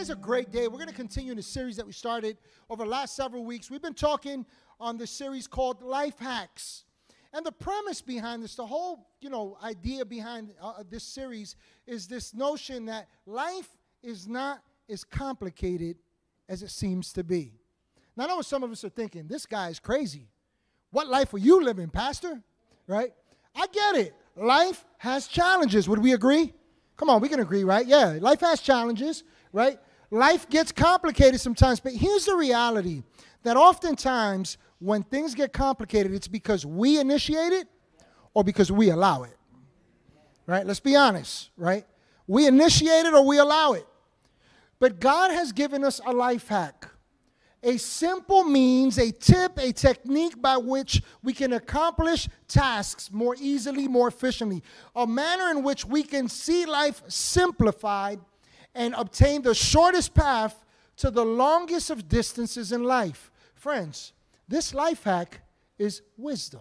today's a great day. We're going to continue in the series that we started over the last several weeks. We've been talking on the series called Life Hacks. And the premise behind this, the whole, you know, idea behind uh, this series is this notion that life is not as complicated as it seems to be. Now, I know some of us are thinking, this guy is crazy. What life are you living, Pastor? Right? I get it. Life has challenges. Would we agree? Come on, we can agree, right? Yeah, life has challenges, right? Life gets complicated sometimes, but here's the reality that oftentimes when things get complicated, it's because we initiate it or because we allow it. Right? Let's be honest, right? We initiate it or we allow it. But God has given us a life hack. A simple means, a tip, a technique by which we can accomplish tasks more easily, more efficiently. A manner in which we can see life simplified and obtain the shortest path to the longest of distances in life. Friends, this life hack is wisdom.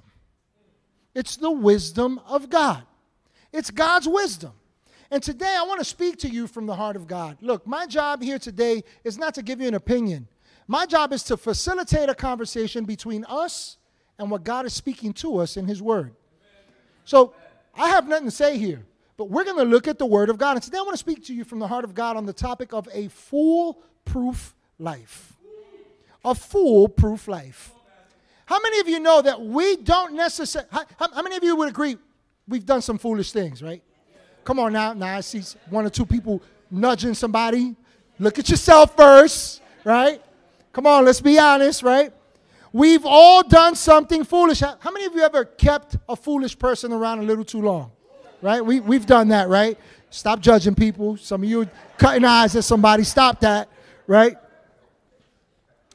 It's the wisdom of God. It's God's wisdom. And today I want to speak to you from the heart of God. Look, my job here today is not to give you an opinion. My job is to facilitate a conversation between us and what God is speaking to us in His Word. So I have nothing to say here, but we're going to look at the Word of God. And today I want to speak to you from the heart of God on the topic of a foolproof life. A foolproof life. How many of you know that we don't necessarily, how, how, many of you would agree we've done some foolish things, right? Come on now. Now I see one or two people nudging somebody. Look at yourself first, right? Come on, let's be honest, right? We've all done something foolish. How many of you ever kept a foolish person around a little too long? Right? We, we've done that, right? Stop judging people. Some of you are cutting eyes at somebody. Stop that, right?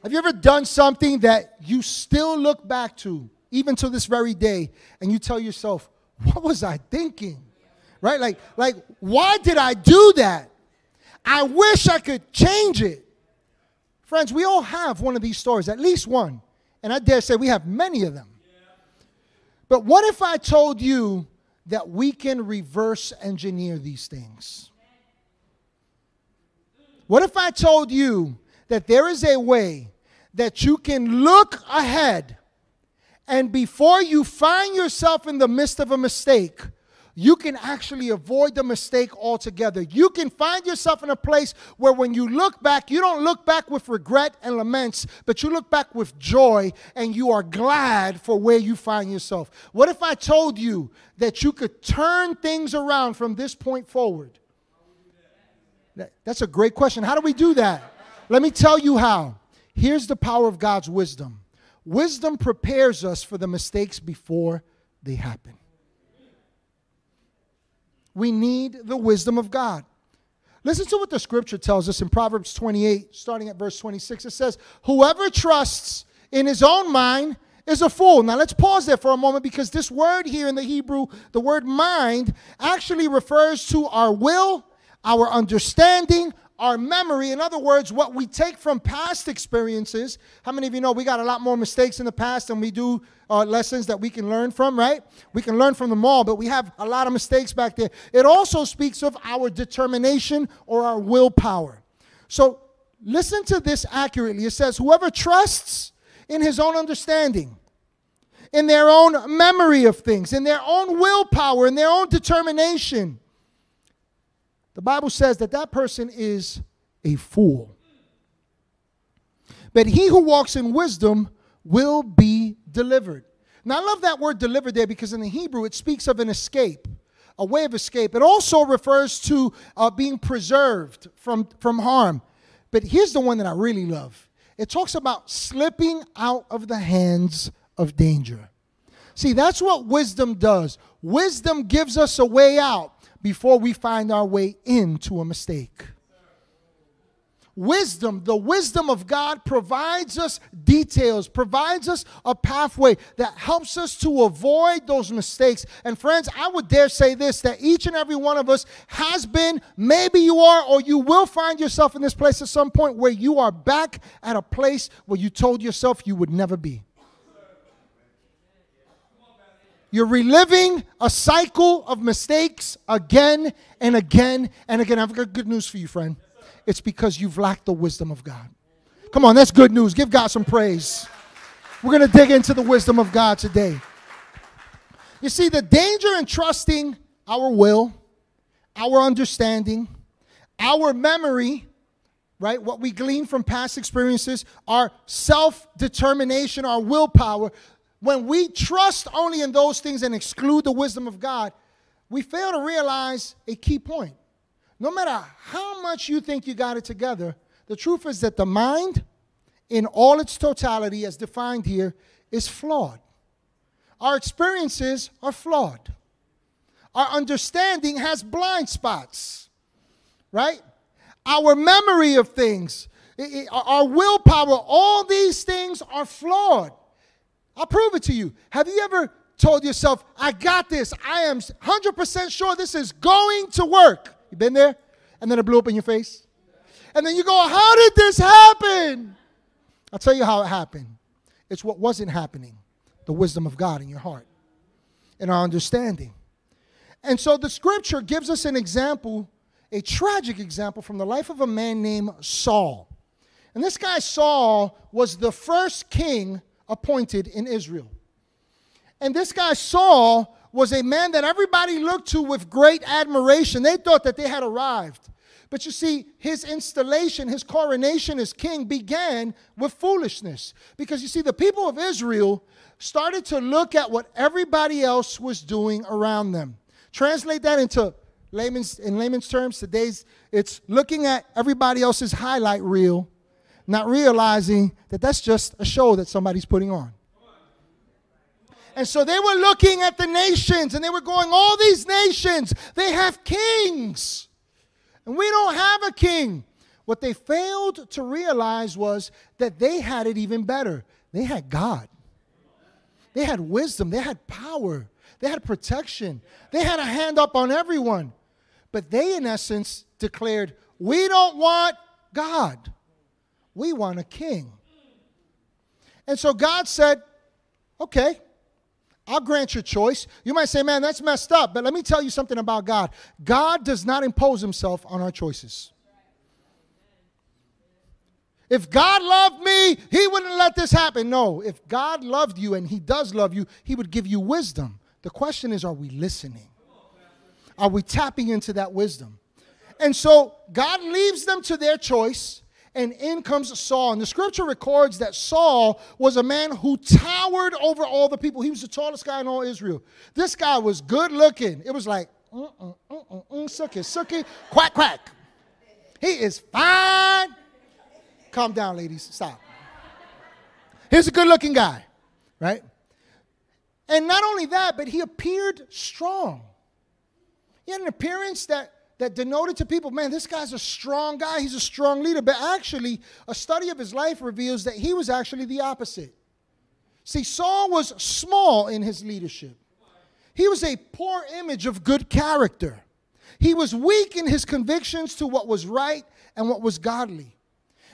Have you ever done something that you still look back to, even to this very day, and you tell yourself, what was I thinking? Right? Like, like, why did I do that? I wish I could change it. Friends, we all have one of these stories, at least one. And I dare say we have many of them. But what if I told you that we can reverse engineer these things? What if I told you that there is a way that you can look ahead and before you find yourself in the midst of a mistake, you can actually avoid the mistake altogether. You can find yourself in a place where when you look back, you don't look back with regret and laments, but you look back with joy and you are glad for where you find yourself. What if I told you that you could turn things around from this point forward? That's a great question. How do we do that? Let me tell you how. Here's the power of God's wisdom wisdom prepares us for the mistakes before they happen. We need the wisdom of God. Listen to what the scripture tells us in Proverbs 28, starting at verse 26. It says, Whoever trusts in his own mind is a fool. Now let's pause there for a moment because this word here in the Hebrew, the word mind, actually refers to our will, our understanding, our memory. In other words, what we take from past experiences. How many of you know we got a lot more mistakes in the past than we do uh, lessons that we can learn from, right? We can learn from them all, but we have a lot of mistakes back there. It also speaks of our determination or our willpower. So listen to this accurately. It says, Whoever trusts in his own understanding, in their own memory of things, in their own willpower, in their own determination, the Bible says that that person is a fool. But he who walks in wisdom will be delivered. Now, I love that word delivered there because in the Hebrew it speaks of an escape, a way of escape. It also refers to uh, being preserved from, from harm. But here's the one that I really love it talks about slipping out of the hands of danger. See, that's what wisdom does. Wisdom gives us a way out before we find our way into a mistake. Wisdom, the wisdom of God provides us details, provides us a pathway that helps us to avoid those mistakes. And friends, I would dare say this that each and every one of us has been, maybe you are, or you will find yourself in this place at some point where you are back at a place where you told yourself you would never be. You're reliving a cycle of mistakes again and again and again. I've got good news for you, friend. It's because you've lacked the wisdom of God. Come on, that's good news. Give God some praise. We're going to dig into the wisdom of God today. You see, the danger in trusting our will, our understanding, our memory, right? What we glean from past experiences, our self determination, our willpower. When we trust only in those things and exclude the wisdom of God, we fail to realize a key point. No matter how much you think you got it together, the truth is that the mind, in all its totality, as defined here, is flawed. Our experiences are flawed. Our understanding has blind spots, right? Our memory of things, our willpower, all these things are flawed. I'll prove it to you. Have you ever told yourself, I got this. I am 100% sure this is going to work? You been there? And then it blew up in your face? And then you go, How did this happen? I'll tell you how it happened. It's what wasn't happening the wisdom of God in your heart and our understanding. And so the scripture gives us an example, a tragic example from the life of a man named Saul. And this guy, Saul, was the first king appointed in Israel. And this guy, Saul, was a man that everybody looked to with great admiration. They thought that they had arrived. But you see, his installation, his coronation as king began with foolishness. Because you see, the people of Israel started to look at what everybody else was doing around them. Translate that into layman's, in layman's terms, today's it's looking at everybody else's highlight reel, not realizing that that's just a show that somebody's putting on. And so they were looking at the nations and they were going, all these nations, they have kings. And we don't have a king. What they failed to realize was that they had it even better. They had God. They had wisdom, they had power, they had protection, they had a hand up on everyone. But they, in essence, declared, We don't want God, we want a king. And so God said, Okay, I'll grant your choice. You might say, man, that's messed up. But let me tell you something about God God does not impose himself on our choices. If God loved me, he wouldn't let this happen. No, if God loved you and he does love you, he would give you wisdom. The question is, are we listening? Are we tapping into that wisdom? And so God leaves them to their choice and in comes Saul. And the scripture records that Saul was a man who towered over all the people. He was the tallest guy in all Israel. This guy was good looking. It was like, mm, mm, mm, sucky, sucky, quack, quack. He is fine. Calm down, ladies. Stop. Here's a good looking guy, right? And not only that, but he appeared strong. He had an appearance that that denoted to people, man, this guy's a strong guy, he's a strong leader. But actually, a study of his life reveals that he was actually the opposite. See, Saul was small in his leadership, he was a poor image of good character. He was weak in his convictions to what was right and what was godly.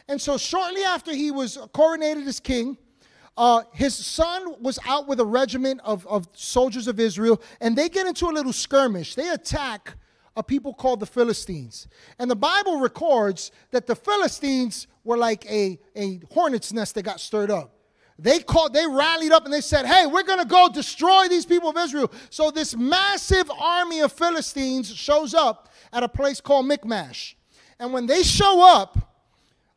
And so, shortly after he was coronated as king, uh, his son was out with a regiment of, of soldiers of Israel, and they get into a little skirmish. They attack a people called the Philistines. And the Bible records that the Philistines were like a, a hornet's nest that got stirred up. They called, they rallied up and they said, Hey, we're gonna go destroy these people of Israel. So this massive army of Philistines shows up at a place called Michmash. And when they show up,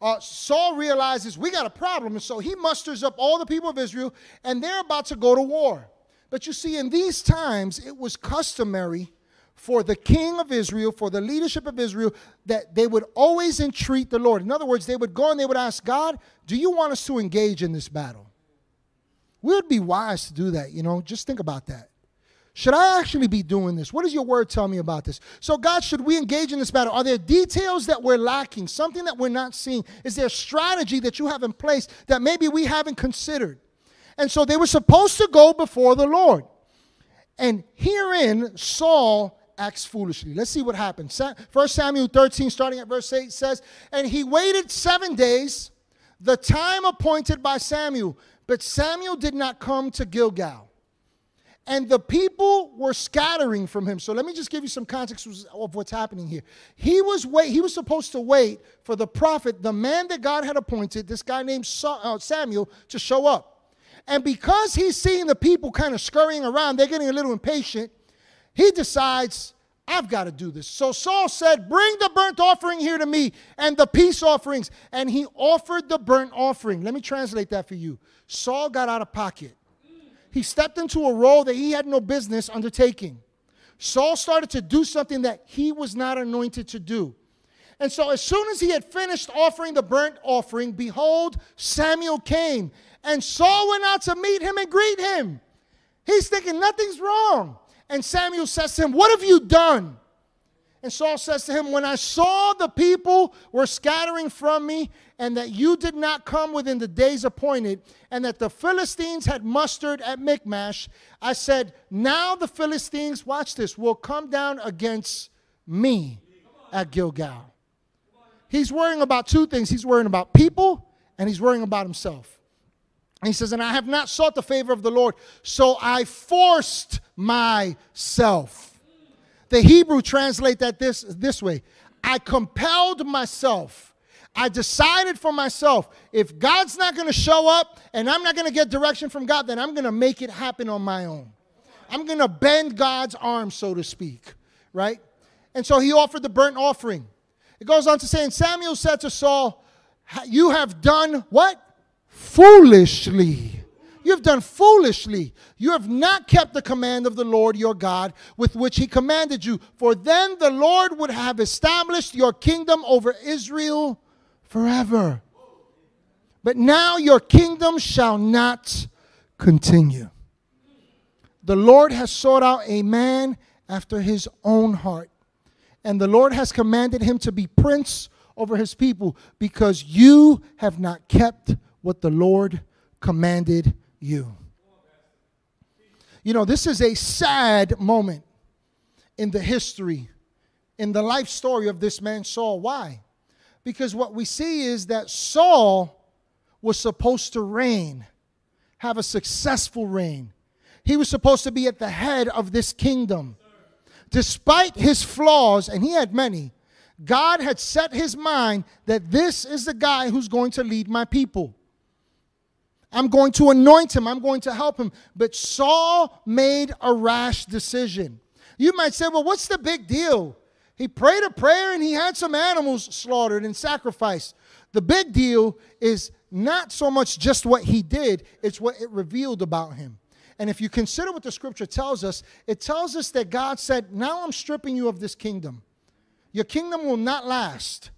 uh, Saul realizes we got a problem. And so he musters up all the people of Israel and they're about to go to war. But you see, in these times, it was customary for the king of Israel, for the leadership of Israel, that they would always entreat the Lord. In other words, they would go and they would ask God, Do you want us to engage in this battle? We would be wise to do that, you know, just think about that. Should I actually be doing this? What does your word tell me about this? So, God, should we engage in this battle? Are there details that we're lacking, something that we're not seeing? Is there a strategy that you have in place that maybe we haven't considered? And so they were supposed to go before the Lord. And herein, Saul acts foolishly. Let's see what happens. 1 Samuel 13, starting at verse 8, says, And he waited seven days, the time appointed by Samuel, but Samuel did not come to Gilgal. and the people were scattering from him. So let me just give you some context of what's happening here. He was wait, he was supposed to wait for the prophet, the man that God had appointed, this guy named uh, Samuel, to show up. And because he's seeing the people kind of scurrying around, they're getting a little impatient. He decides, I've got to do this. So Saul said, Bring the burnt offering here to me and the peace offerings. And he offered the burnt offering. Let me translate that for you. Saul got out of pocket he stepped into a role that he had no business undertaking. Saul started to do something that he was not anointed to do. And so, as soon as he had finished offering the burnt offering, behold, Samuel came. And Saul went out to meet him and greet him. He's thinking nothing's wrong. And Samuel says to him, What have you done? And Saul says to him, When I saw the people were scattering from me, and that you did not come within the days appointed, and that the Philistines had mustered at Michmash, I said, Now the Philistines, watch this, will come down against me at Gilgal. He's worrying about two things he's worrying about people, and he's worrying about himself. He says, And I have not sought the favor of the Lord, so I forced myself. The Hebrew translate that this, this way I compelled myself. I decided for myself if God's not going to show up and I'm not going to get direction from God, then I'm going to make it happen on my own. I'm going to bend God's arm, so to speak, right? And so he offered the burnt offering. It goes on to say, and Samuel said to Saul, You have done what? Foolishly. You have done foolishly. You have not kept the command of the Lord your God with which he commanded you. For then the Lord would have established your kingdom over Israel forever. But now your kingdom shall not continue. The Lord has sought out a man after his own heart. And the Lord has commanded him to be prince over his people because you have not kept what the Lord commanded you. You know, this is a sad moment in the history, in the life story of this man Saul. Why? Because what we see is that Saul was supposed to reign, have a successful reign. He was supposed to be at the head of this kingdom. Despite his flaws, and he had many, God had set his mind that this is the guy who's going to lead my people. I'm going to anoint him. I'm going to help him. But Saul made a rash decision. You might say, well, what's the big deal? He prayed a prayer and he had some animals slaughtered and sacrificed. The big deal is not so much just what he did, it's what it revealed about him. And if you consider what the scripture tells us, it tells us that God said, Now I'm stripping you of this kingdom. Your kingdom will not last.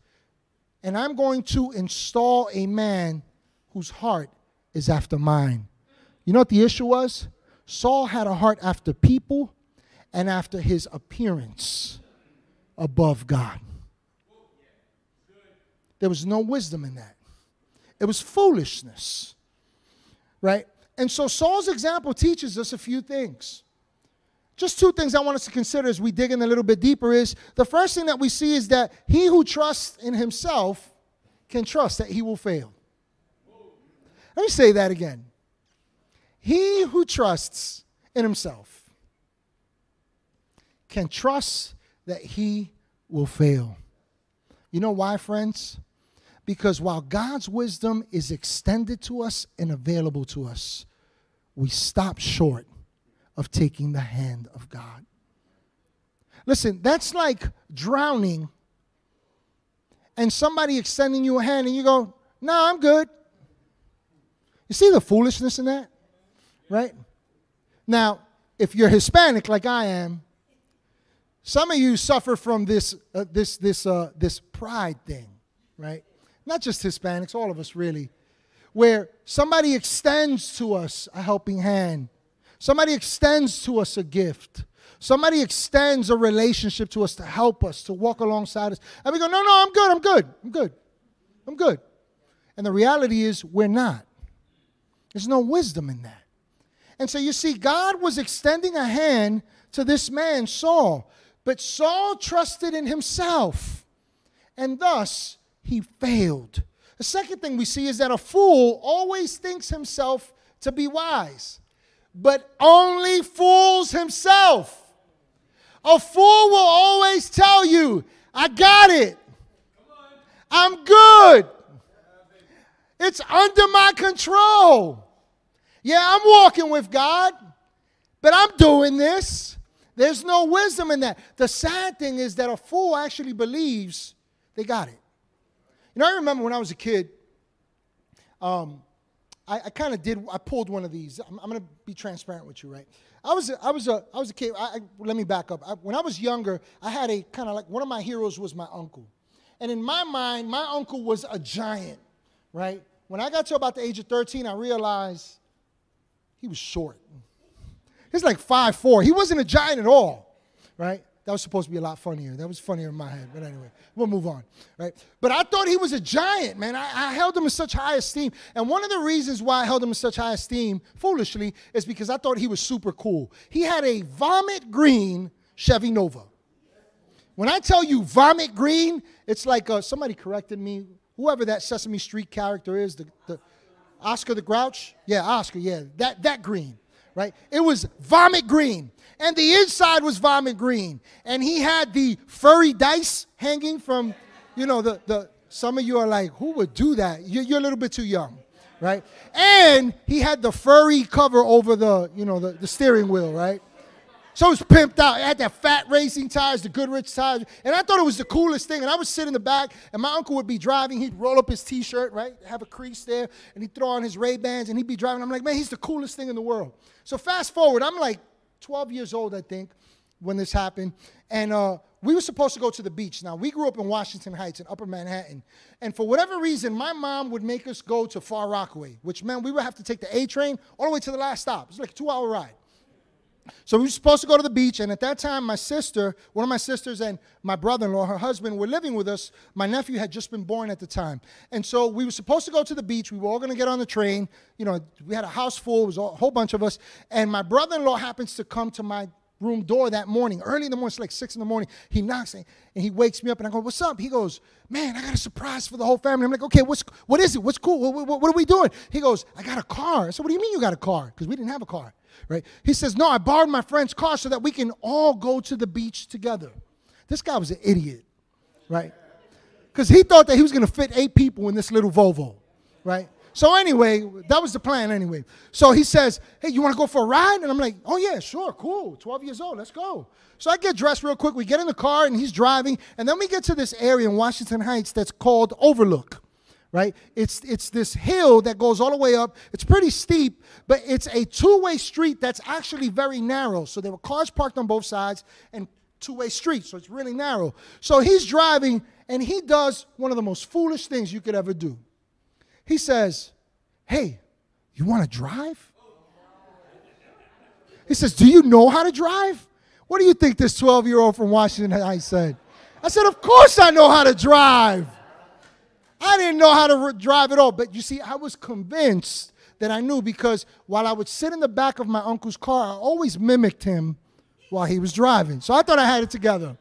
And I'm going to install a man whose heart is after mine. You know what the issue was? Saul had a heart after people and after his appearance above God. There was no wisdom in that. It was foolishness. Right? And so Saul's example teaches us a few things. Just two things I want us to consider as we dig in a little bit deeper is the first thing that we see is that he who trusts in himself can trust that he will fail. Let me say that again. He who trusts in himself can trust that he will fail. You know why, friends? Because while God's wisdom is extended to us and available to us, we stop short of taking the hand of God. Listen, that's like drowning and somebody extending you a hand and you go, No, I'm good. You see the foolishness in that? Right? Now, if you're Hispanic like I am, some of you suffer from this, uh, this, this, uh, this pride thing, right? Not just Hispanics, all of us really, where somebody extends to us a helping hand, somebody extends to us a gift, somebody extends a relationship to us to help us, to walk alongside us, and we go, no, no, I'm good, I'm good, I'm good, I'm good. And the reality is, we're not. There's no wisdom in that. And so you see, God was extending a hand to this man, Saul. But Saul trusted in himself, and thus he failed. The second thing we see is that a fool always thinks himself to be wise. but only fools himself. A fool will always tell you, I got it. I'm good. It's under my control. Yeah, I'm walking with God, but I'm doing this. There's no wisdom in that. The sad thing is that a fool actually believes they got it. You know, I remember when I was a kid, um, I, I kind of did. I pulled one of these. I'm, I'm going to be transparent with you, right? I was, a, I was a, I was a kid. I, I, let me back up. I, when I was younger, I had a kind of like one of my heroes was my uncle, and in my mind, my uncle was a giant, right? When I got to about the age of 13, I realized he was short. He's like five four. He wasn't a giant at all, right? That was supposed to be a lot funnier. That was funnier in my head. But anyway, we'll move on, right? But I thought he was a giant, man. I, I, held him in such high esteem. And one of the reasons why I held him in such high esteem, foolishly, is because I thought he was super cool. He had a vomit green Chevy Nova. When I tell you vomit green, it's like uh, somebody corrected me. Whoever that Sesame Street character is, the, the Oscar the Grouch? Yeah, Oscar, yeah. That, that green, right? It was vomit green and the inside was vomit green. And he had the furry dice hanging from, you know, the, the some of you are like, who would do that? You're, you're a little bit too young, right? And he had the furry cover over the, you know, the, the steering wheel, right? So it was pimped out. It had that fat racing tires, the Goodrich tires. And I thought it was the coolest thing. And I would sit in the back, and my uncle would be driving. He'd roll up his t-shirt, right? Have a crease there, and he'd throw on his Ray-Bans, and he'd be driving. I'm like, man, he's the coolest thing in the world. So fast forward, I'm like 12 years old, I think, when this happened. And uh, we were supposed to go to the beach. Now, we grew up in Washington Heights in upper Manhattan. And for whatever reason, my mom would make us go to Far Rockaway, which meant we would have to take the A train all the way to the last stop. It was like a two hour ride. So we were supposed to go to the beach, and at that time, my sister, one of my sisters, and my brother-in-law, her husband, were living with us. My nephew had just been born at the time, and so we were supposed to go to the beach. We were all going to get on the train. You know, we had a house full. It was a whole bunch of us, and my brother-in-law happens to come to my room door that morning, early in the morning, it's like six in the morning. He knocks and he wakes me up, and I go, "What's up?" He goes, "Man, I got a surprise for the whole family." I'm like, "Okay, what's what is it? What's cool? What, what, what are we doing?" He goes, "I got a car." I said, "What do you mean you got a car?" Because we didn't have a car right? He says, No, I borrowed my friend's car so that we can all go to the beach together. This guy was an idiot, right? Because he thought that he was going to fit eight people in this little Volvo, right? So anyway, that was the plan anyway. So he says, "Hey, you want to go for a ride?" And I'm like, "Oh yeah, sure, cool. 12 years old, let's go." So I get dressed real quick. We get in the car and he's driving, and then we get to this area in Washington Heights that's called Overlook right? It's, it's this hill that goes all the way up. It's pretty steep, but it's a two way street that's actually very narrow. So there were cars parked on both sides and two way street, so it's really narrow. So he's driving and he does one of the most foolish things you could ever do. He says, Hey, you want to drive? He says, Do you know how to drive? What do you think this 12 year old from Washington Heights said? I said, Of course I know how to drive. I didn't know how to re- drive at all. But you see, I was convinced that I knew because while I would sit in the back of my uncle's car, I always mimicked him while he was driving. So I thought I had it together.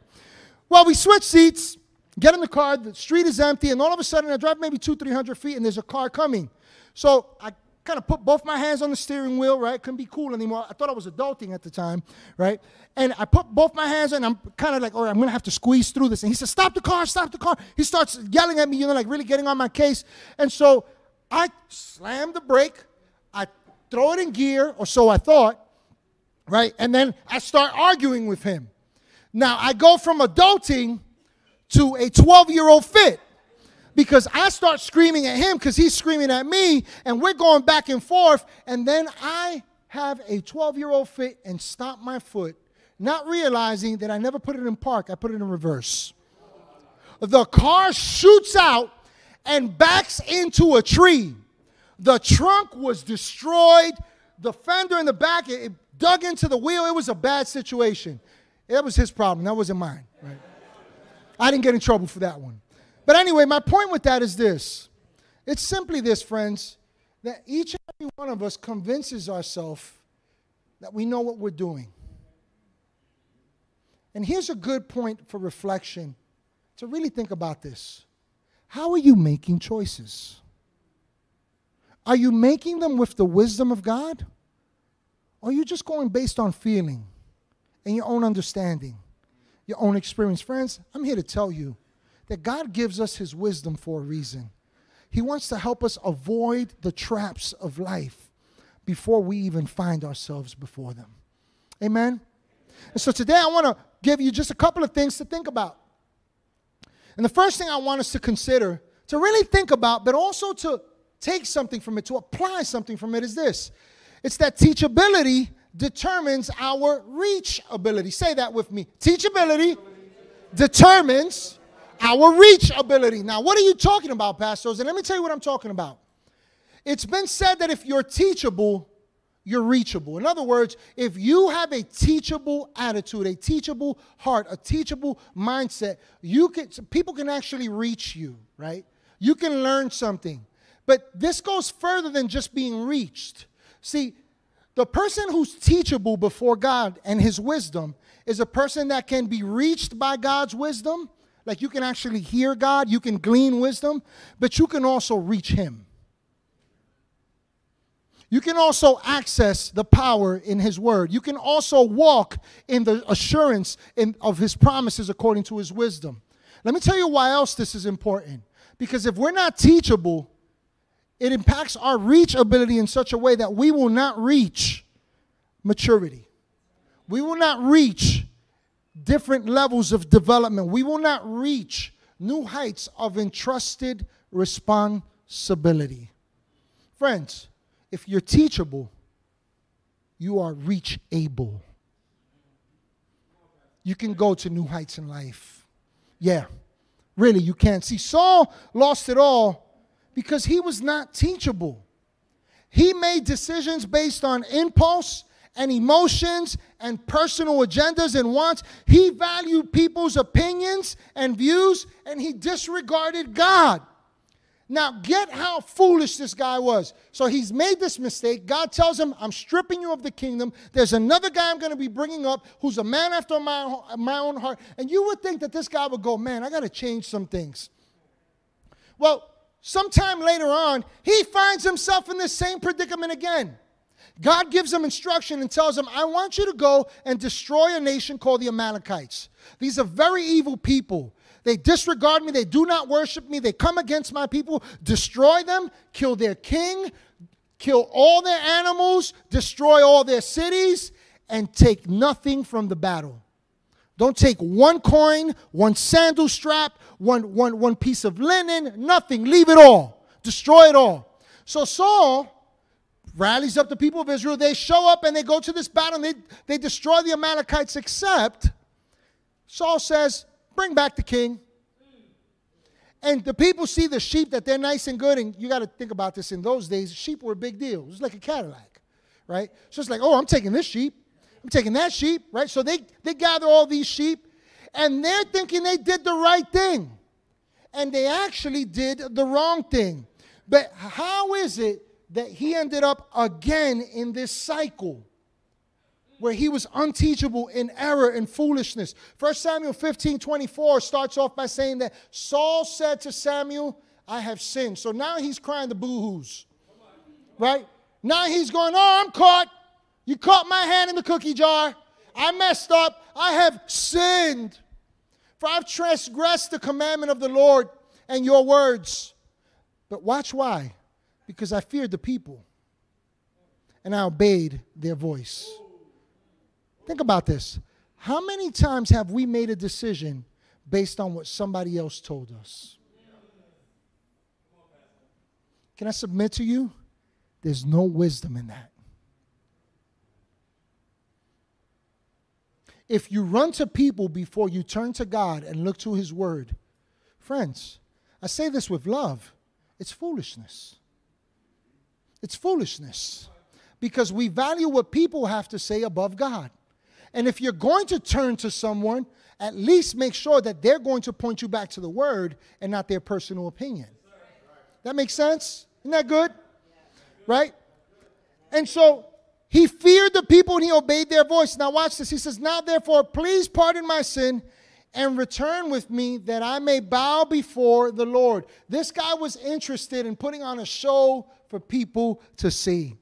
Well, we switch seats, get in the car, the street is empty, and all of a sudden I drive maybe two, three hundred feet, and there's a car coming. So I kind of put both my hands on the steering wheel, right? Couldn't be cool anymore. I thought I was adulting at the time, right? And I put both my hands on, I'm kind of like, all right, I'm gonna have to squeeze through this. And he says, stop the car, stop the car. He starts yelling at me, you know, like really getting on my case. And so I slam the brake, I throw it in gear, or so I thought, right? And then I start arguing with him. Now I go from adulting to a 12 year old fit because I start screaming at him because he's screaming at me, and we're going back and forth. And then I have a 12 year old fit and stomp my foot, not realizing that I never put it in park, I put it in reverse. The car shoots out and backs into a tree. The trunk was destroyed. The fender in the back, it, dug into the wheel. It was a bad situation. That was his problem. That wasn't mine. I didn't get in trouble for that one. But anyway, my point with that is this it's simply this, friends, that each and every one of us convinces ourselves that we know what we're doing. And here's a good point for reflection to really think about this. How are you making choices? Are you making them with the wisdom of God? Or are you just going based on feeling and your own understanding, your own experience? Friends, I'm here to tell you that God gives us His wisdom for a reason. He wants to help us avoid the traps of life before we even find ourselves before them. Amen? And so today I want to give you just a couple of things to think about. And the first thing I want us to consider, to really think about, but also to take something from it, to apply something from it, is this it's that teachability determines our reach ability. Say that with me. Teachability determines our reach ability. Now, what are you talking about, pastors? And let me tell you what I'm talking about. It's been said that if you're teachable, you're reachable. In other words, if you have a teachable attitude, a teachable heart, a teachable mindset, you can people can actually reach you, right? You can learn something. But this goes further than just being reached. See, the person who's teachable before God and his wisdom is a person that can be reached by God's wisdom. Like you can actually hear God, you can glean wisdom, but you can also reach him. You can also access the power in His Word. You can also walk in the assurance in, of His promises according to His wisdom. Let me tell you why else this is important. Because if we're not teachable, it impacts our reach ability in such a way that we will not reach maturity. We will not reach different levels of development. We will not reach new heights of entrusted responsibility. Friends, if you're teachable, you are reach able. You can go to new heights in life. Yeah, really, you can't. See, Saul lost it all because he was not teachable. He made decisions based on impulse and emotions and personal agendas and wants. He valued people's opinions and views and he disregarded God. Now, get how foolish this guy was. So he's made this mistake. God tells him, I'm stripping you of the kingdom. There's another guy I'm going to be bringing up who's a man after my, my own heart. And you would think that this guy would go, Man, I got to change some things. Well, sometime later on, he finds himself in the same predicament again. God gives him instruction and tells him, I want you to go and destroy a nation called the Amalekites. These are very evil people. They disregard me. They do not worship me. They come against my people, destroy them, kill their king, kill all their animals, destroy all their cities, and take nothing from the battle. Don't take one coin, one sandal strap, one, one, one piece of linen, nothing. Leave it all. Destroy it all. So Saul rallies up the people of Israel. They show up and they go to this battle and they, they destroy the Amalekites, except Saul says, Bring back the king. And the people see the sheep that they're nice and good. And you got to think about this in those days, sheep were a big deal. It was like a Cadillac, right? So it's like, oh, I'm taking this sheep. I'm taking that sheep, right? So they, they gather all these sheep and they're thinking they did the right thing. And they actually did the wrong thing. But how is it that he ended up again in this cycle? where he was unteachable in error and foolishness. 1 Samuel 15 24 starts off by saying that Saul said to Samuel, I have sinned. So now he's crying the boo hoos. Right? Now he's going, Oh, I'm caught. You caught my hand in the cookie jar. I messed up. I have sinned. For I've transgressed the commandment of the Lord and your words. But watch why. Because I feared the people and I obeyed their voice. Think about this. How many times have we made a decision based on what somebody else told us? Can I submit to you? There's no wisdom in that. If you run to people before you turn to God and look to His Word, friends, I say this with love, it's foolishness. It's foolishness because we value what people have to say above God. And if you're going to turn to someone, at least make sure that they're going to point you back to the word and not their personal opinion. That makes sense? Isn't that good? Right? And so he feared the people and he obeyed their voice. Now, watch this. He says, Now therefore, please pardon my sin and return with me that I may bow before the Lord. This guy was interested in putting on a show for people to see.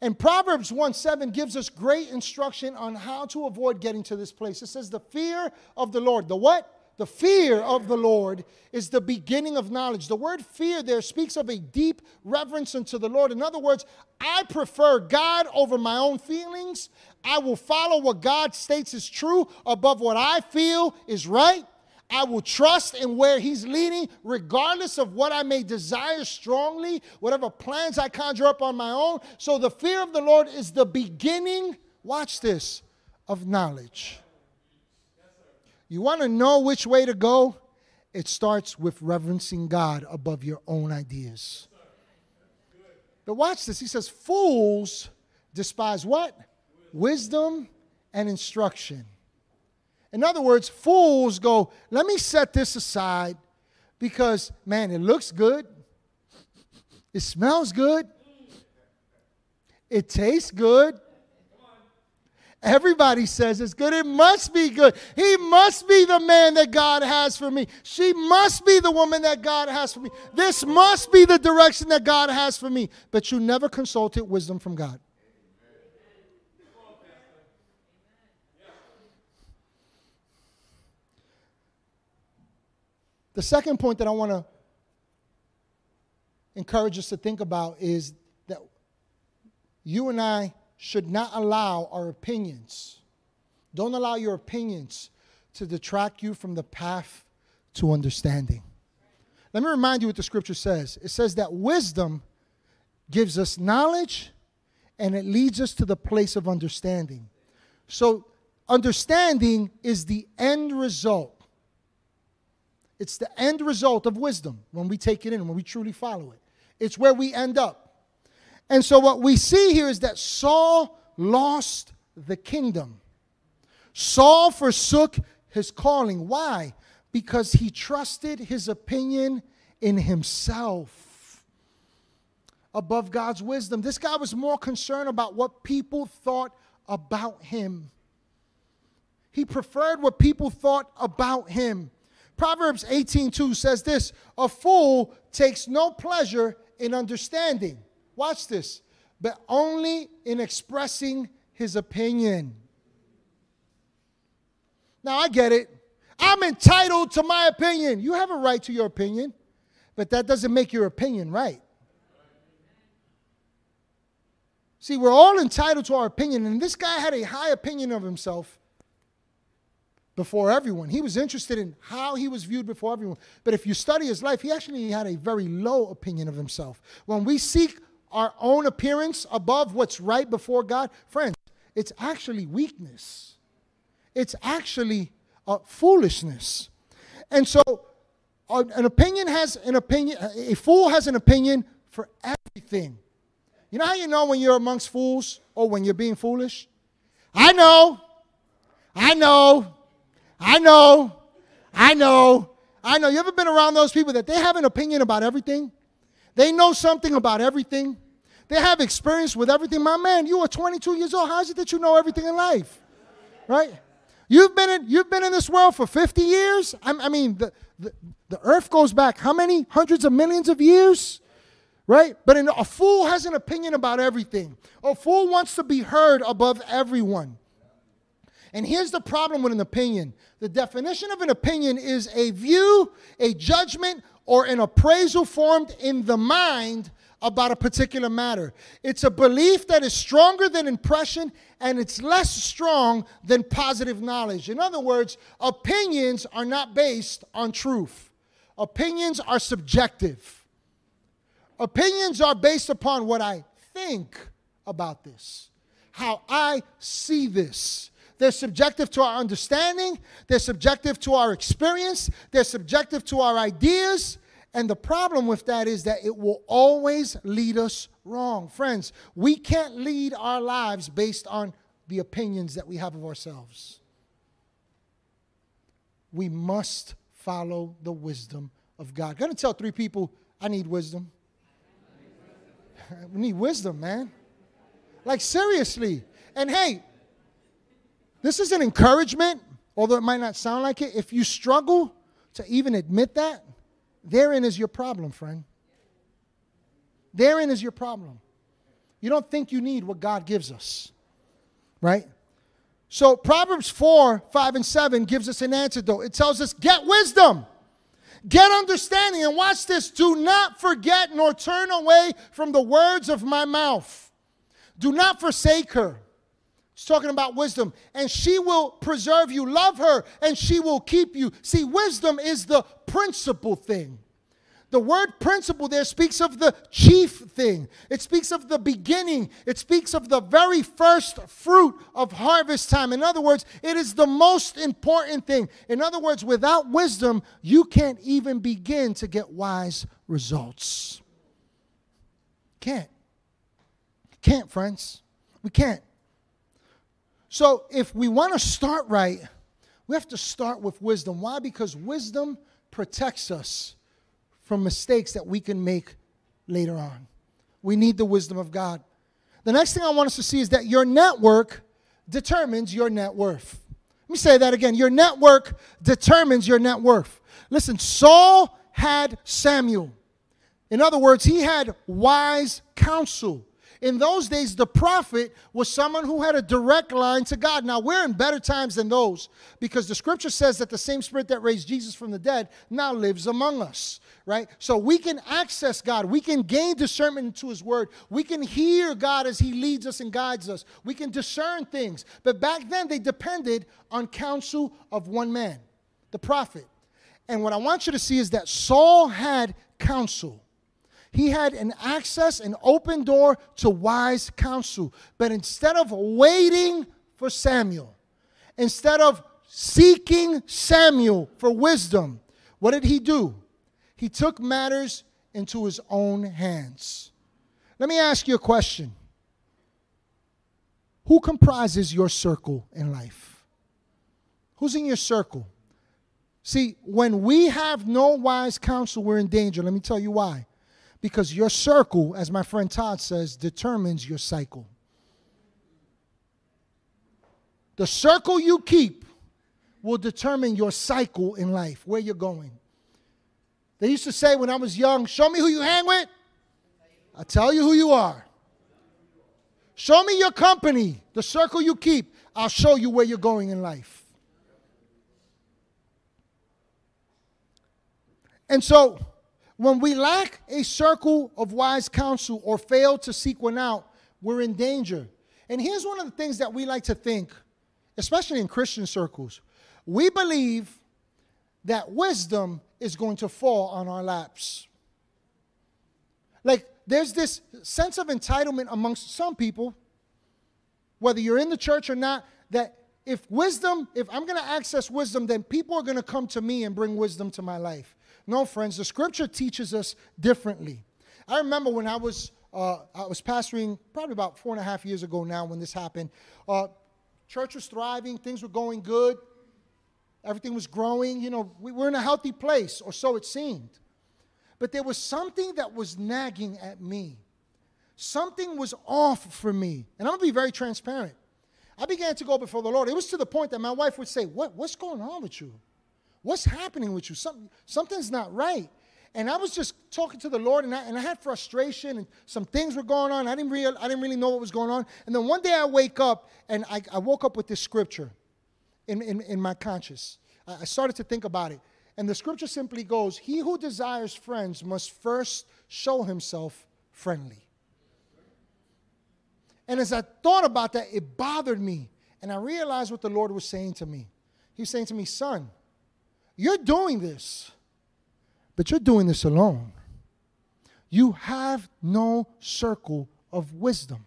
And Proverbs 1 7 gives us great instruction on how to avoid getting to this place. It says, The fear of the Lord. The what? The fear of the Lord is the beginning of knowledge. The word fear there speaks of a deep reverence unto the Lord. In other words, I prefer God over my own feelings. I will follow what God states is true above what I feel is right. I will trust in where He's leading, regardless of what I may desire strongly, whatever plans I conjure up on my own. So the fear of the Lord is the beginning, watch this, of knowledge. You want to know which way to go? It starts with reverencing God above your own ideas. But watch this. He says, Fools despise what? Wisdom and instruction. In other words, fools go, let me set this aside because, man, it looks good. It smells good. It tastes good. Everybody says it's good. It must be good. He must be the man that God has for me. She must be the woman that God has for me. This must be the direction that God has for me. But you never consulted wisdom from God. The second point that I want to encourage us to think about is that you and I should not allow our opinions, don't allow your opinions to detract you from the path to understanding. Let me remind you what the scripture says it says that wisdom gives us knowledge and it leads us to the place of understanding. So, understanding is the end result it's the end result of wisdom when we take it in, when we truly follow it. It's where we end up. And so, what we see here is that Saul lost the kingdom. Saul forsook his calling. Why? Because he trusted his opinion in himself above God's wisdom. This guy was more concerned about what people thought about him. He preferred what people thought about him. Proverbs 18:2 says this, a fool takes no pleasure in understanding. Watch this, but only in expressing his opinion. Now I get it. I'm entitled to my opinion. You have a right to your opinion, but that doesn't make your opinion right. See, we're all entitled to our opinion, and this guy had a high opinion of himself before everyone. He was interested in how he was viewed before everyone. But if you study his life, he actually had a very low opinion of himself. When we seek our own appearance above what's right before God, friends, it's actually weakness. It's actually uh, foolishness. And so, an opinion has an opinion, a fool has an opinion for everything. You know how you know when you're amongst fools or when you're being foolish? I know. I know. I know, I know, I know. You ever been around those people that they have an opinion about everything? They know something about everything. They have experience with everything. My man, you are 22 years old. How is it that you know everything in life? Right? You've been in, you've been in this world for 50 years. I, I mean, the, the, the earth goes back how many hundreds of millions of years? Right? But in, a fool has an opinion about everything. A fool wants to be heard above everyone. And here's the problem with an opinion the definition of an opinion is a view, a judgment, or an appraisal formed in the mind about a particular matter. It's a belief that is stronger than impression and it's less strong than positive knowledge. In other words, opinions are not based on truth, opinions are subjective. Opinions are based upon what I think about this, how I see this. They're subjective to our understanding, they're subjective to our experience, they're subjective to our ideas. And the problem with that is that it will always lead us wrong. Friends, we can't lead our lives based on the opinions that we have of ourselves. We must follow the wisdom of God. I'm going to tell three people, I need wisdom. we need wisdom, man. Like, seriously. And hey, this is an encouragement, although it might not sound like it. If you struggle to even admit that, therein is your problem, friend. Therein is your problem. you don't think you need what God gives us. Right? So Proverbs 4, 5, and 7 gives us an antidote. It tells us, get wisdom, get understanding, and watch this. Do not forget nor turn away from the words of my mouth. Do not forsake her. It's talking about wisdom. And she will preserve you. Love her, and she will keep you. See, wisdom is the principal thing. The word principle there speaks of the chief thing. It speaks of the beginning. It speaks of the very first fruit of harvest time. In other words, it is the most important thing. In other words, without wisdom, you can't even begin to get wise results. Can't. Can't, friends. We can't. So if we want to start right, we have to start with wisdom. Why? Because wisdom protects us from mistakes that we can make later on. We need the wisdom of God. The next thing I want us to see is that your network determines your net worth. Let me say that again. Your network determines your net worth. Listen, Saul had Samuel. In other words, he had wise counsel. In those days, the prophet was someone who had a direct line to God. Now, we're in better times than those because the scripture says that the same spirit that raised Jesus from the dead now lives among us, right? So we can access God. We can gain discernment into his word. We can hear God as he leads us and guides us. We can discern things. But back then, they depended on counsel of one man, the prophet. And what I want you to see is that Saul had counsel. He had an access, an open door to wise counsel. But instead of waiting for Samuel, instead of seeking Samuel for wisdom, what did he do? He took matters into his own hands. Let me ask you a question Who comprises your circle in life? Who's in your circle? See, when we have no wise counsel, we're in danger. Let me tell you why. Because your circle, as my friend Todd says, determines your cycle. The circle you keep will determine your cycle in life, where you're going. They used to say when I was young, Show me who you hang with, I'll tell you who you are. Show me your company, the circle you keep, I'll show you where you're going in life. And so, when we lack a circle of wise counsel or fail to seek one out, we're in danger. And here's one of the things that we like to think, especially in Christian circles. We believe that wisdom is going to fall on our laps. Like, there's this sense of entitlement amongst some people, whether you're in the church or not, that if wisdom, if I'm going to access wisdom, then people are going to come to me and bring wisdom to my life. No, friends, the scripture teaches us differently. I remember when I was uh, I was pastoring probably about four and a half years ago now when this happened. Uh, church was thriving, things were going good, everything was growing. You know, we were in a healthy place, or so it seemed. But there was something that was nagging at me. Something was off for me. And I'm going to be very transparent. I began to go before the Lord. It was to the point that my wife would say, what, What's going on with you? What's happening with you? Some, something's not right. And I was just talking to the Lord, and I, and I had frustration, and some things were going on. I didn't, real, I didn't really know what was going on. And then one day I wake up, and I, I woke up with this scripture in, in, in my conscience. I, I started to think about it. And the scripture simply goes He who desires friends must first show himself friendly. And as I thought about that, it bothered me. And I realized what the Lord was saying to me. He was saying to me, Son, you're doing this, but you're doing this alone. You have no circle of wisdom.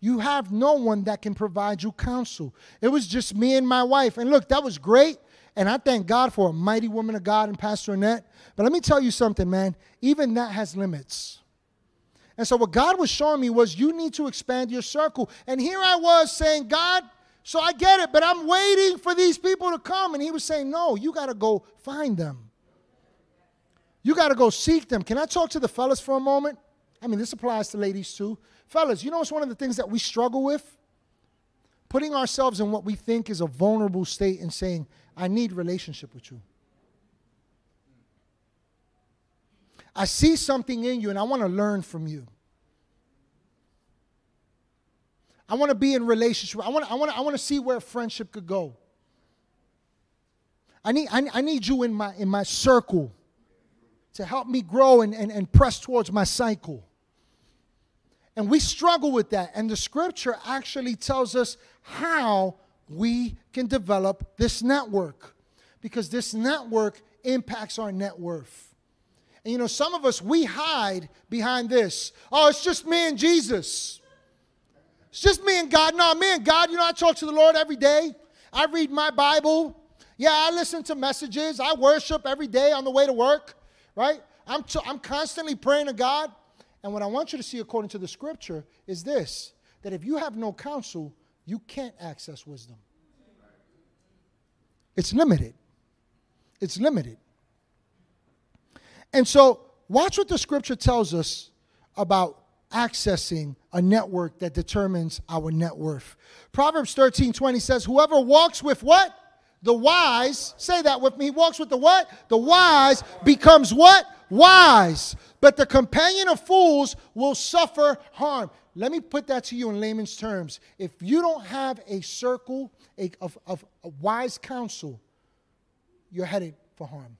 You have no one that can provide you counsel. It was just me and my wife. And look, that was great. And I thank God for a mighty woman of God and Pastor Annette. But let me tell you something, man. Even that has limits. And so what God was showing me was you need to expand your circle. And here I was saying, God, so I get it, but I'm waiting for these people to come. And he was saying, No, you got to go find them. You got to go seek them. Can I talk to the fellas for a moment? I mean, this applies to ladies too. Fellas, you know what's one of the things that we struggle with? Putting ourselves in what we think is a vulnerable state and saying, I need relationship with you. I see something in you and I want to learn from you. I want to be in relationship. I want, I want, I want to see where friendship could go. I need, I, I need you in my, in my circle to help me grow and, and, and press towards my cycle. And we struggle with that. And the scripture actually tells us how we can develop this network because this network impacts our net worth. And you know, some of us, we hide behind this. Oh, it's just me and Jesus. It's just me and God. No, me and God, you know, I talk to the Lord every day. I read my Bible. Yeah, I listen to messages. I worship every day on the way to work, right? I'm, t- I'm constantly praying to God. And what I want you to see according to the scripture is this that if you have no counsel, you can't access wisdom. It's limited. It's limited. And so, watch what the scripture tells us about accessing a network that determines our net worth. Proverbs 13 20 says, Whoever walks with what? The wise, say that with me. Walks with the what? The wise becomes what? Wise. But the companion of fools will suffer harm. Let me put that to you in layman's terms. If you don't have a circle of, of, of wise counsel, you're headed for harm.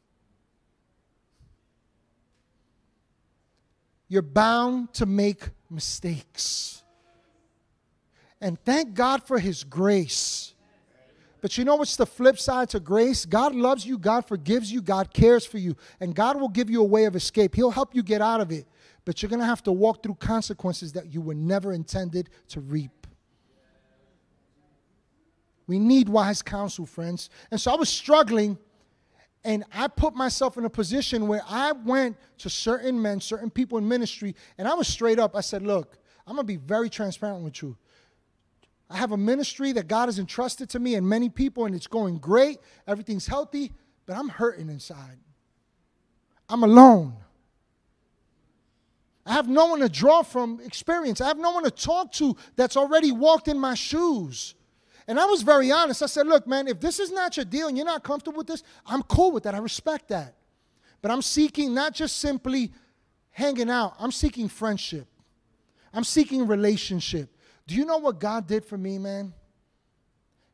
You're bound to make mistakes. And thank God for His grace. But you know what's the flip side to grace? God loves you, God forgives you, God cares for you, and God will give you a way of escape. He'll help you get out of it, but you're going to have to walk through consequences that you were never intended to reap. We need wise counsel, friends. And so I was struggling, and I put myself in a position where I went to certain men, certain people in ministry, and I was straight up. I said, Look, I'm going to be very transparent with you. I have a ministry that God has entrusted to me and many people, and it's going great. Everything's healthy, but I'm hurting inside. I'm alone. I have no one to draw from experience. I have no one to talk to that's already walked in my shoes. And I was very honest. I said, look, man, if this is not your deal and you're not comfortable with this, I'm cool with that. I respect that. But I'm seeking not just simply hanging out, I'm seeking friendship. I'm seeking relationship. Do you know what God did for me, man?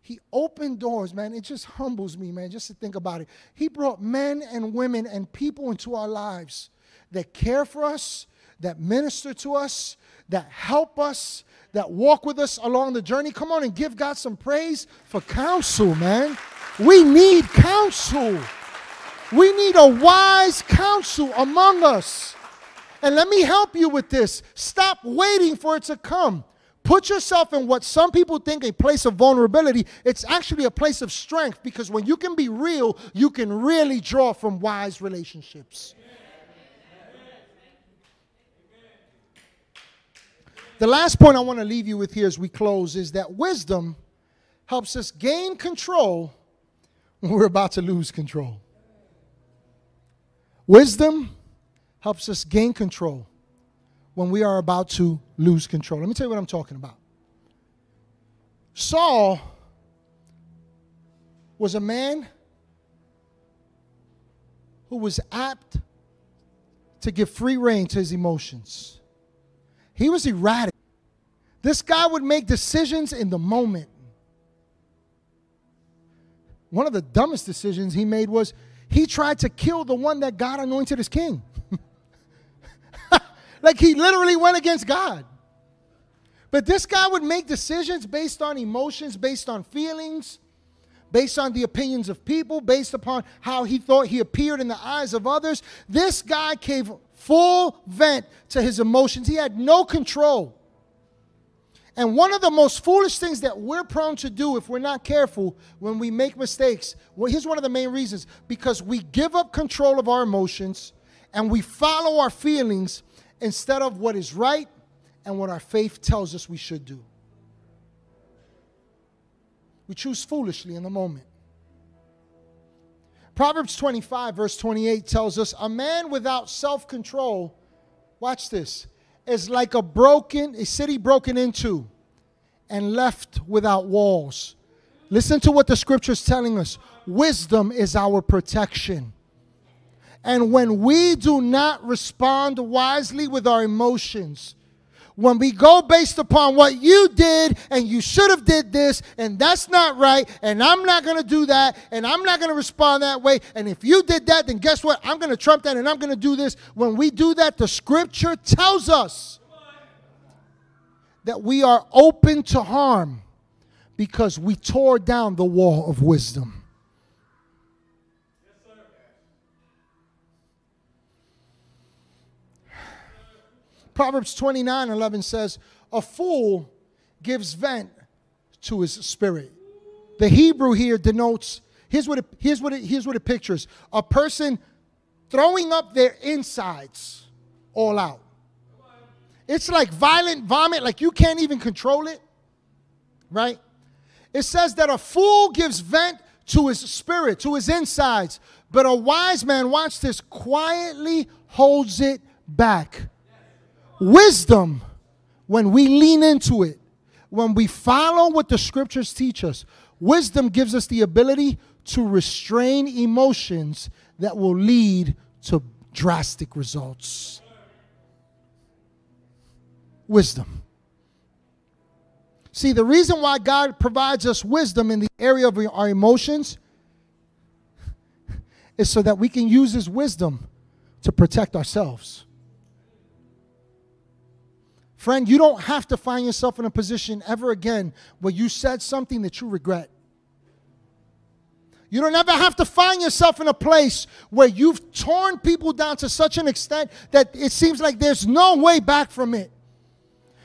He opened doors, man. It just humbles me, man, just to think about it. He brought men and women and people into our lives that care for us, that minister to us, that help us, that walk with us along the journey. Come on and give God some praise for counsel, man. We need counsel. We need a wise counsel among us. And let me help you with this. Stop waiting for it to come. Put yourself in what some people think a place of vulnerability. It's actually a place of strength because when you can be real, you can really draw from wise relationships. The last point I want to leave you with here as we close is that wisdom helps us gain control when we're about to lose control. Wisdom helps us gain control when we are about to lose control. Let me tell you what I'm talking about. Saul was a man who was apt to give free rein to his emotions. He was erratic. This guy would make decisions in the moment. One of the dumbest decisions he made was he tried to kill the one that God anointed as king. Like he literally went against God. But this guy would make decisions based on emotions, based on feelings, based on the opinions of people, based upon how he thought he appeared in the eyes of others. This guy gave full vent to his emotions. He had no control. And one of the most foolish things that we're prone to do if we're not careful when we make mistakes, well, here's one of the main reasons because we give up control of our emotions and we follow our feelings instead of what is right and what our faith tells us we should do. We choose foolishly in the moment. Proverbs 25, verse 28 tells us a man without self control, watch this, is like a broken, a city broken into and left without walls. Listen to what the scripture is telling us wisdom is our protection. And when we do not respond wisely with our emotions, when we go based upon what you did and you should have did this and that's not right and i'm not going to do that and i'm not going to respond that way and if you did that then guess what? I'm going to trump that and i'm going to do this. When we do that the scripture tells us that we are open to harm because we tore down the wall of wisdom Proverbs 29 11 says, A fool gives vent to his spirit. The Hebrew here denotes, here's what it, here's what it, here's what it pictures a person throwing up their insides all out. It's like violent vomit, like you can't even control it, right? It says that a fool gives vent to his spirit, to his insides, but a wise man, watch this, quietly holds it back. Wisdom, when we lean into it, when we follow what the scriptures teach us, wisdom gives us the ability to restrain emotions that will lead to drastic results. Wisdom. See, the reason why God provides us wisdom in the area of our emotions is so that we can use His wisdom to protect ourselves. Friend, you don't have to find yourself in a position ever again where you said something that you regret. You don't ever have to find yourself in a place where you've torn people down to such an extent that it seems like there's no way back from it.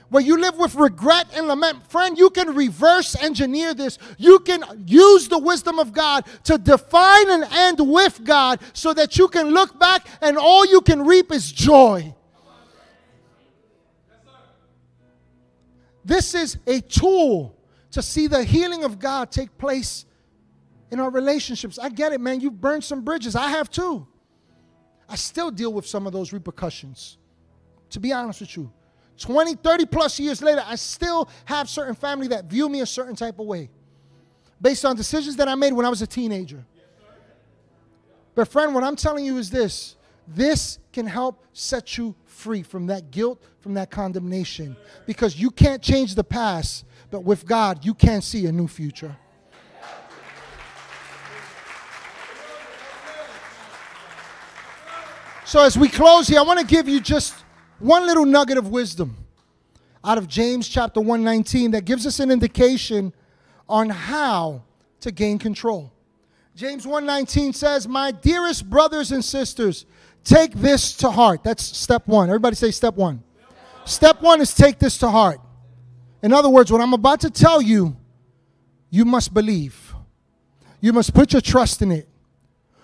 Where you live with regret and lament. Friend, you can reverse engineer this. You can use the wisdom of God to define an end with God so that you can look back and all you can reap is joy. This is a tool to see the healing of God take place in our relationships. I get it, man. You've burned some bridges. I have too. I still deal with some of those repercussions, to be honest with you. 20, 30 plus years later, I still have certain family that view me a certain type of way based on decisions that I made when I was a teenager. But, friend, what I'm telling you is this this can help set you free from that guilt, from that condemnation. Because you can't change the past, but with God, you can see a new future. So, as we close here, I want to give you just one little nugget of wisdom out of James chapter 119 that gives us an indication on how to gain control. James 119 says, "My dearest brothers and sisters, Take this to heart. That's step one. Everybody say step one. Step one is take this to heart. In other words, what I'm about to tell you, you must believe. You must put your trust in it.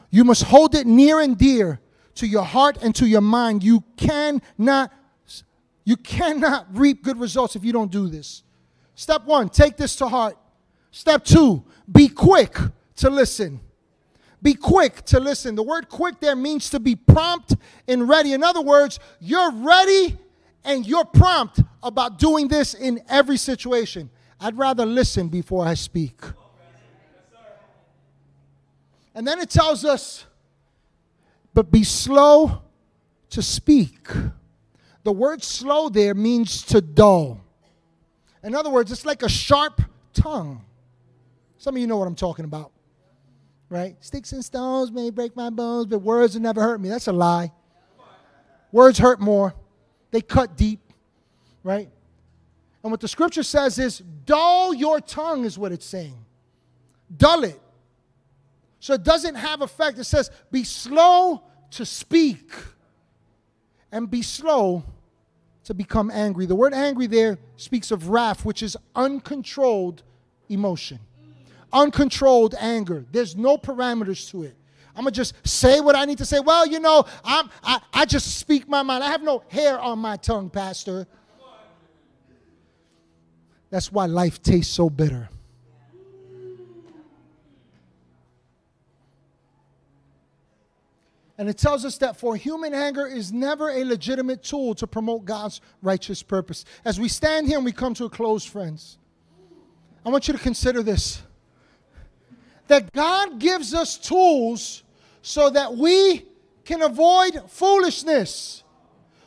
You must hold it near and dear to your heart and to your mind. You cannot you cannot reap good results if you don't do this. Step 1, take this to heart. Step 2, be quick to listen. Be quick to listen. The word quick there means to be prompt and ready. In other words, you're ready and you're prompt about doing this in every situation. I'd rather listen before I speak. And then it tells us, but be slow to speak. The word slow there means to dull. In other words, it's like a sharp tongue. Some of you know what I'm talking about right? Sticks and stones may break my bones, but words will never hurt me. That's a lie. Words hurt more, they cut deep, right? And what the scripture says is, dull your tongue, is what it's saying. Dull it. So it doesn't have effect. It says, be slow to speak and be slow to become angry. The word angry there speaks of wrath, which is uncontrolled emotion uncontrolled anger. There's no parameters to it. I'm gonna just say what I need to say. Well, you know, I'm, I, I just speak my mind. I have no hair on my tongue, Pastor. That's why life tastes so bitter. And it tells us that for human anger is never a legitimate tool to promote God's righteous purpose. As we stand here and we come to a close, friends, I want you to consider this that God gives us tools so that we can avoid foolishness.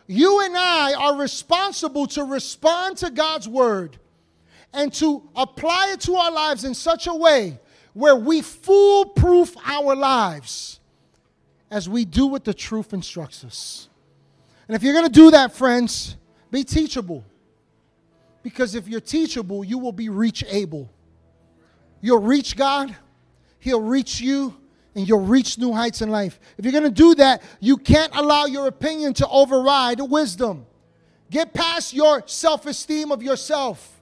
you and I are responsible to respond to God's word and to apply it to our lives in such a way where we foolproof our lives as we do what the truth instructs us. And if you're going to do that, friends, be teachable. Because if you're teachable, you will be reachable. You'll reach God, He'll reach you, and you'll reach new heights in life. If you're going to do that, you can't allow your opinion to override wisdom. Get past your self esteem of yourself.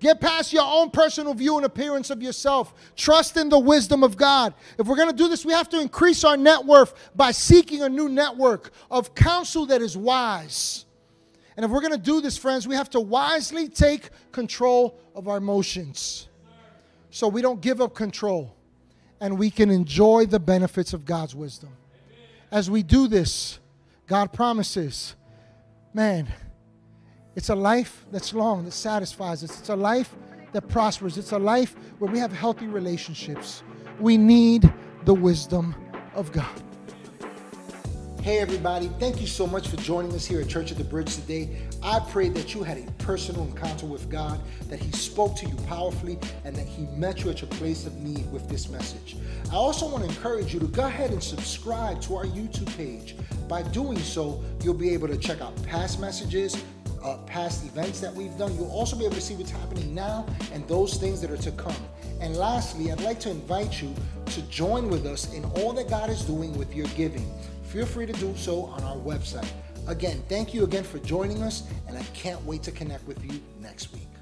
Get past your own personal view and appearance of yourself. Trust in the wisdom of God. If we're going to do this, we have to increase our net worth by seeking a new network of counsel that is wise. And if we're going to do this, friends, we have to wisely take control of our emotions so we don't give up control and we can enjoy the benefits of God's wisdom. As we do this, God promises, man, it's a life that's long, that satisfies us. It's a life that prospers. It's a life where we have healthy relationships. We need the wisdom of God. Hey, everybody, thank you so much for joining us here at Church of the Bridge today. I pray that you had a personal encounter with God, that He spoke to you powerfully, and that He met you at your place of need with this message. I also want to encourage you to go ahead and subscribe to our YouTube page. By doing so, you'll be able to check out past messages, uh, past events that we've done. You'll also be able to see what's happening now and those things that are to come. And lastly, I'd like to invite you to join with us in all that God is doing with your giving. Feel free to do so on our website. Again, thank you again for joining us, and I can't wait to connect with you next week.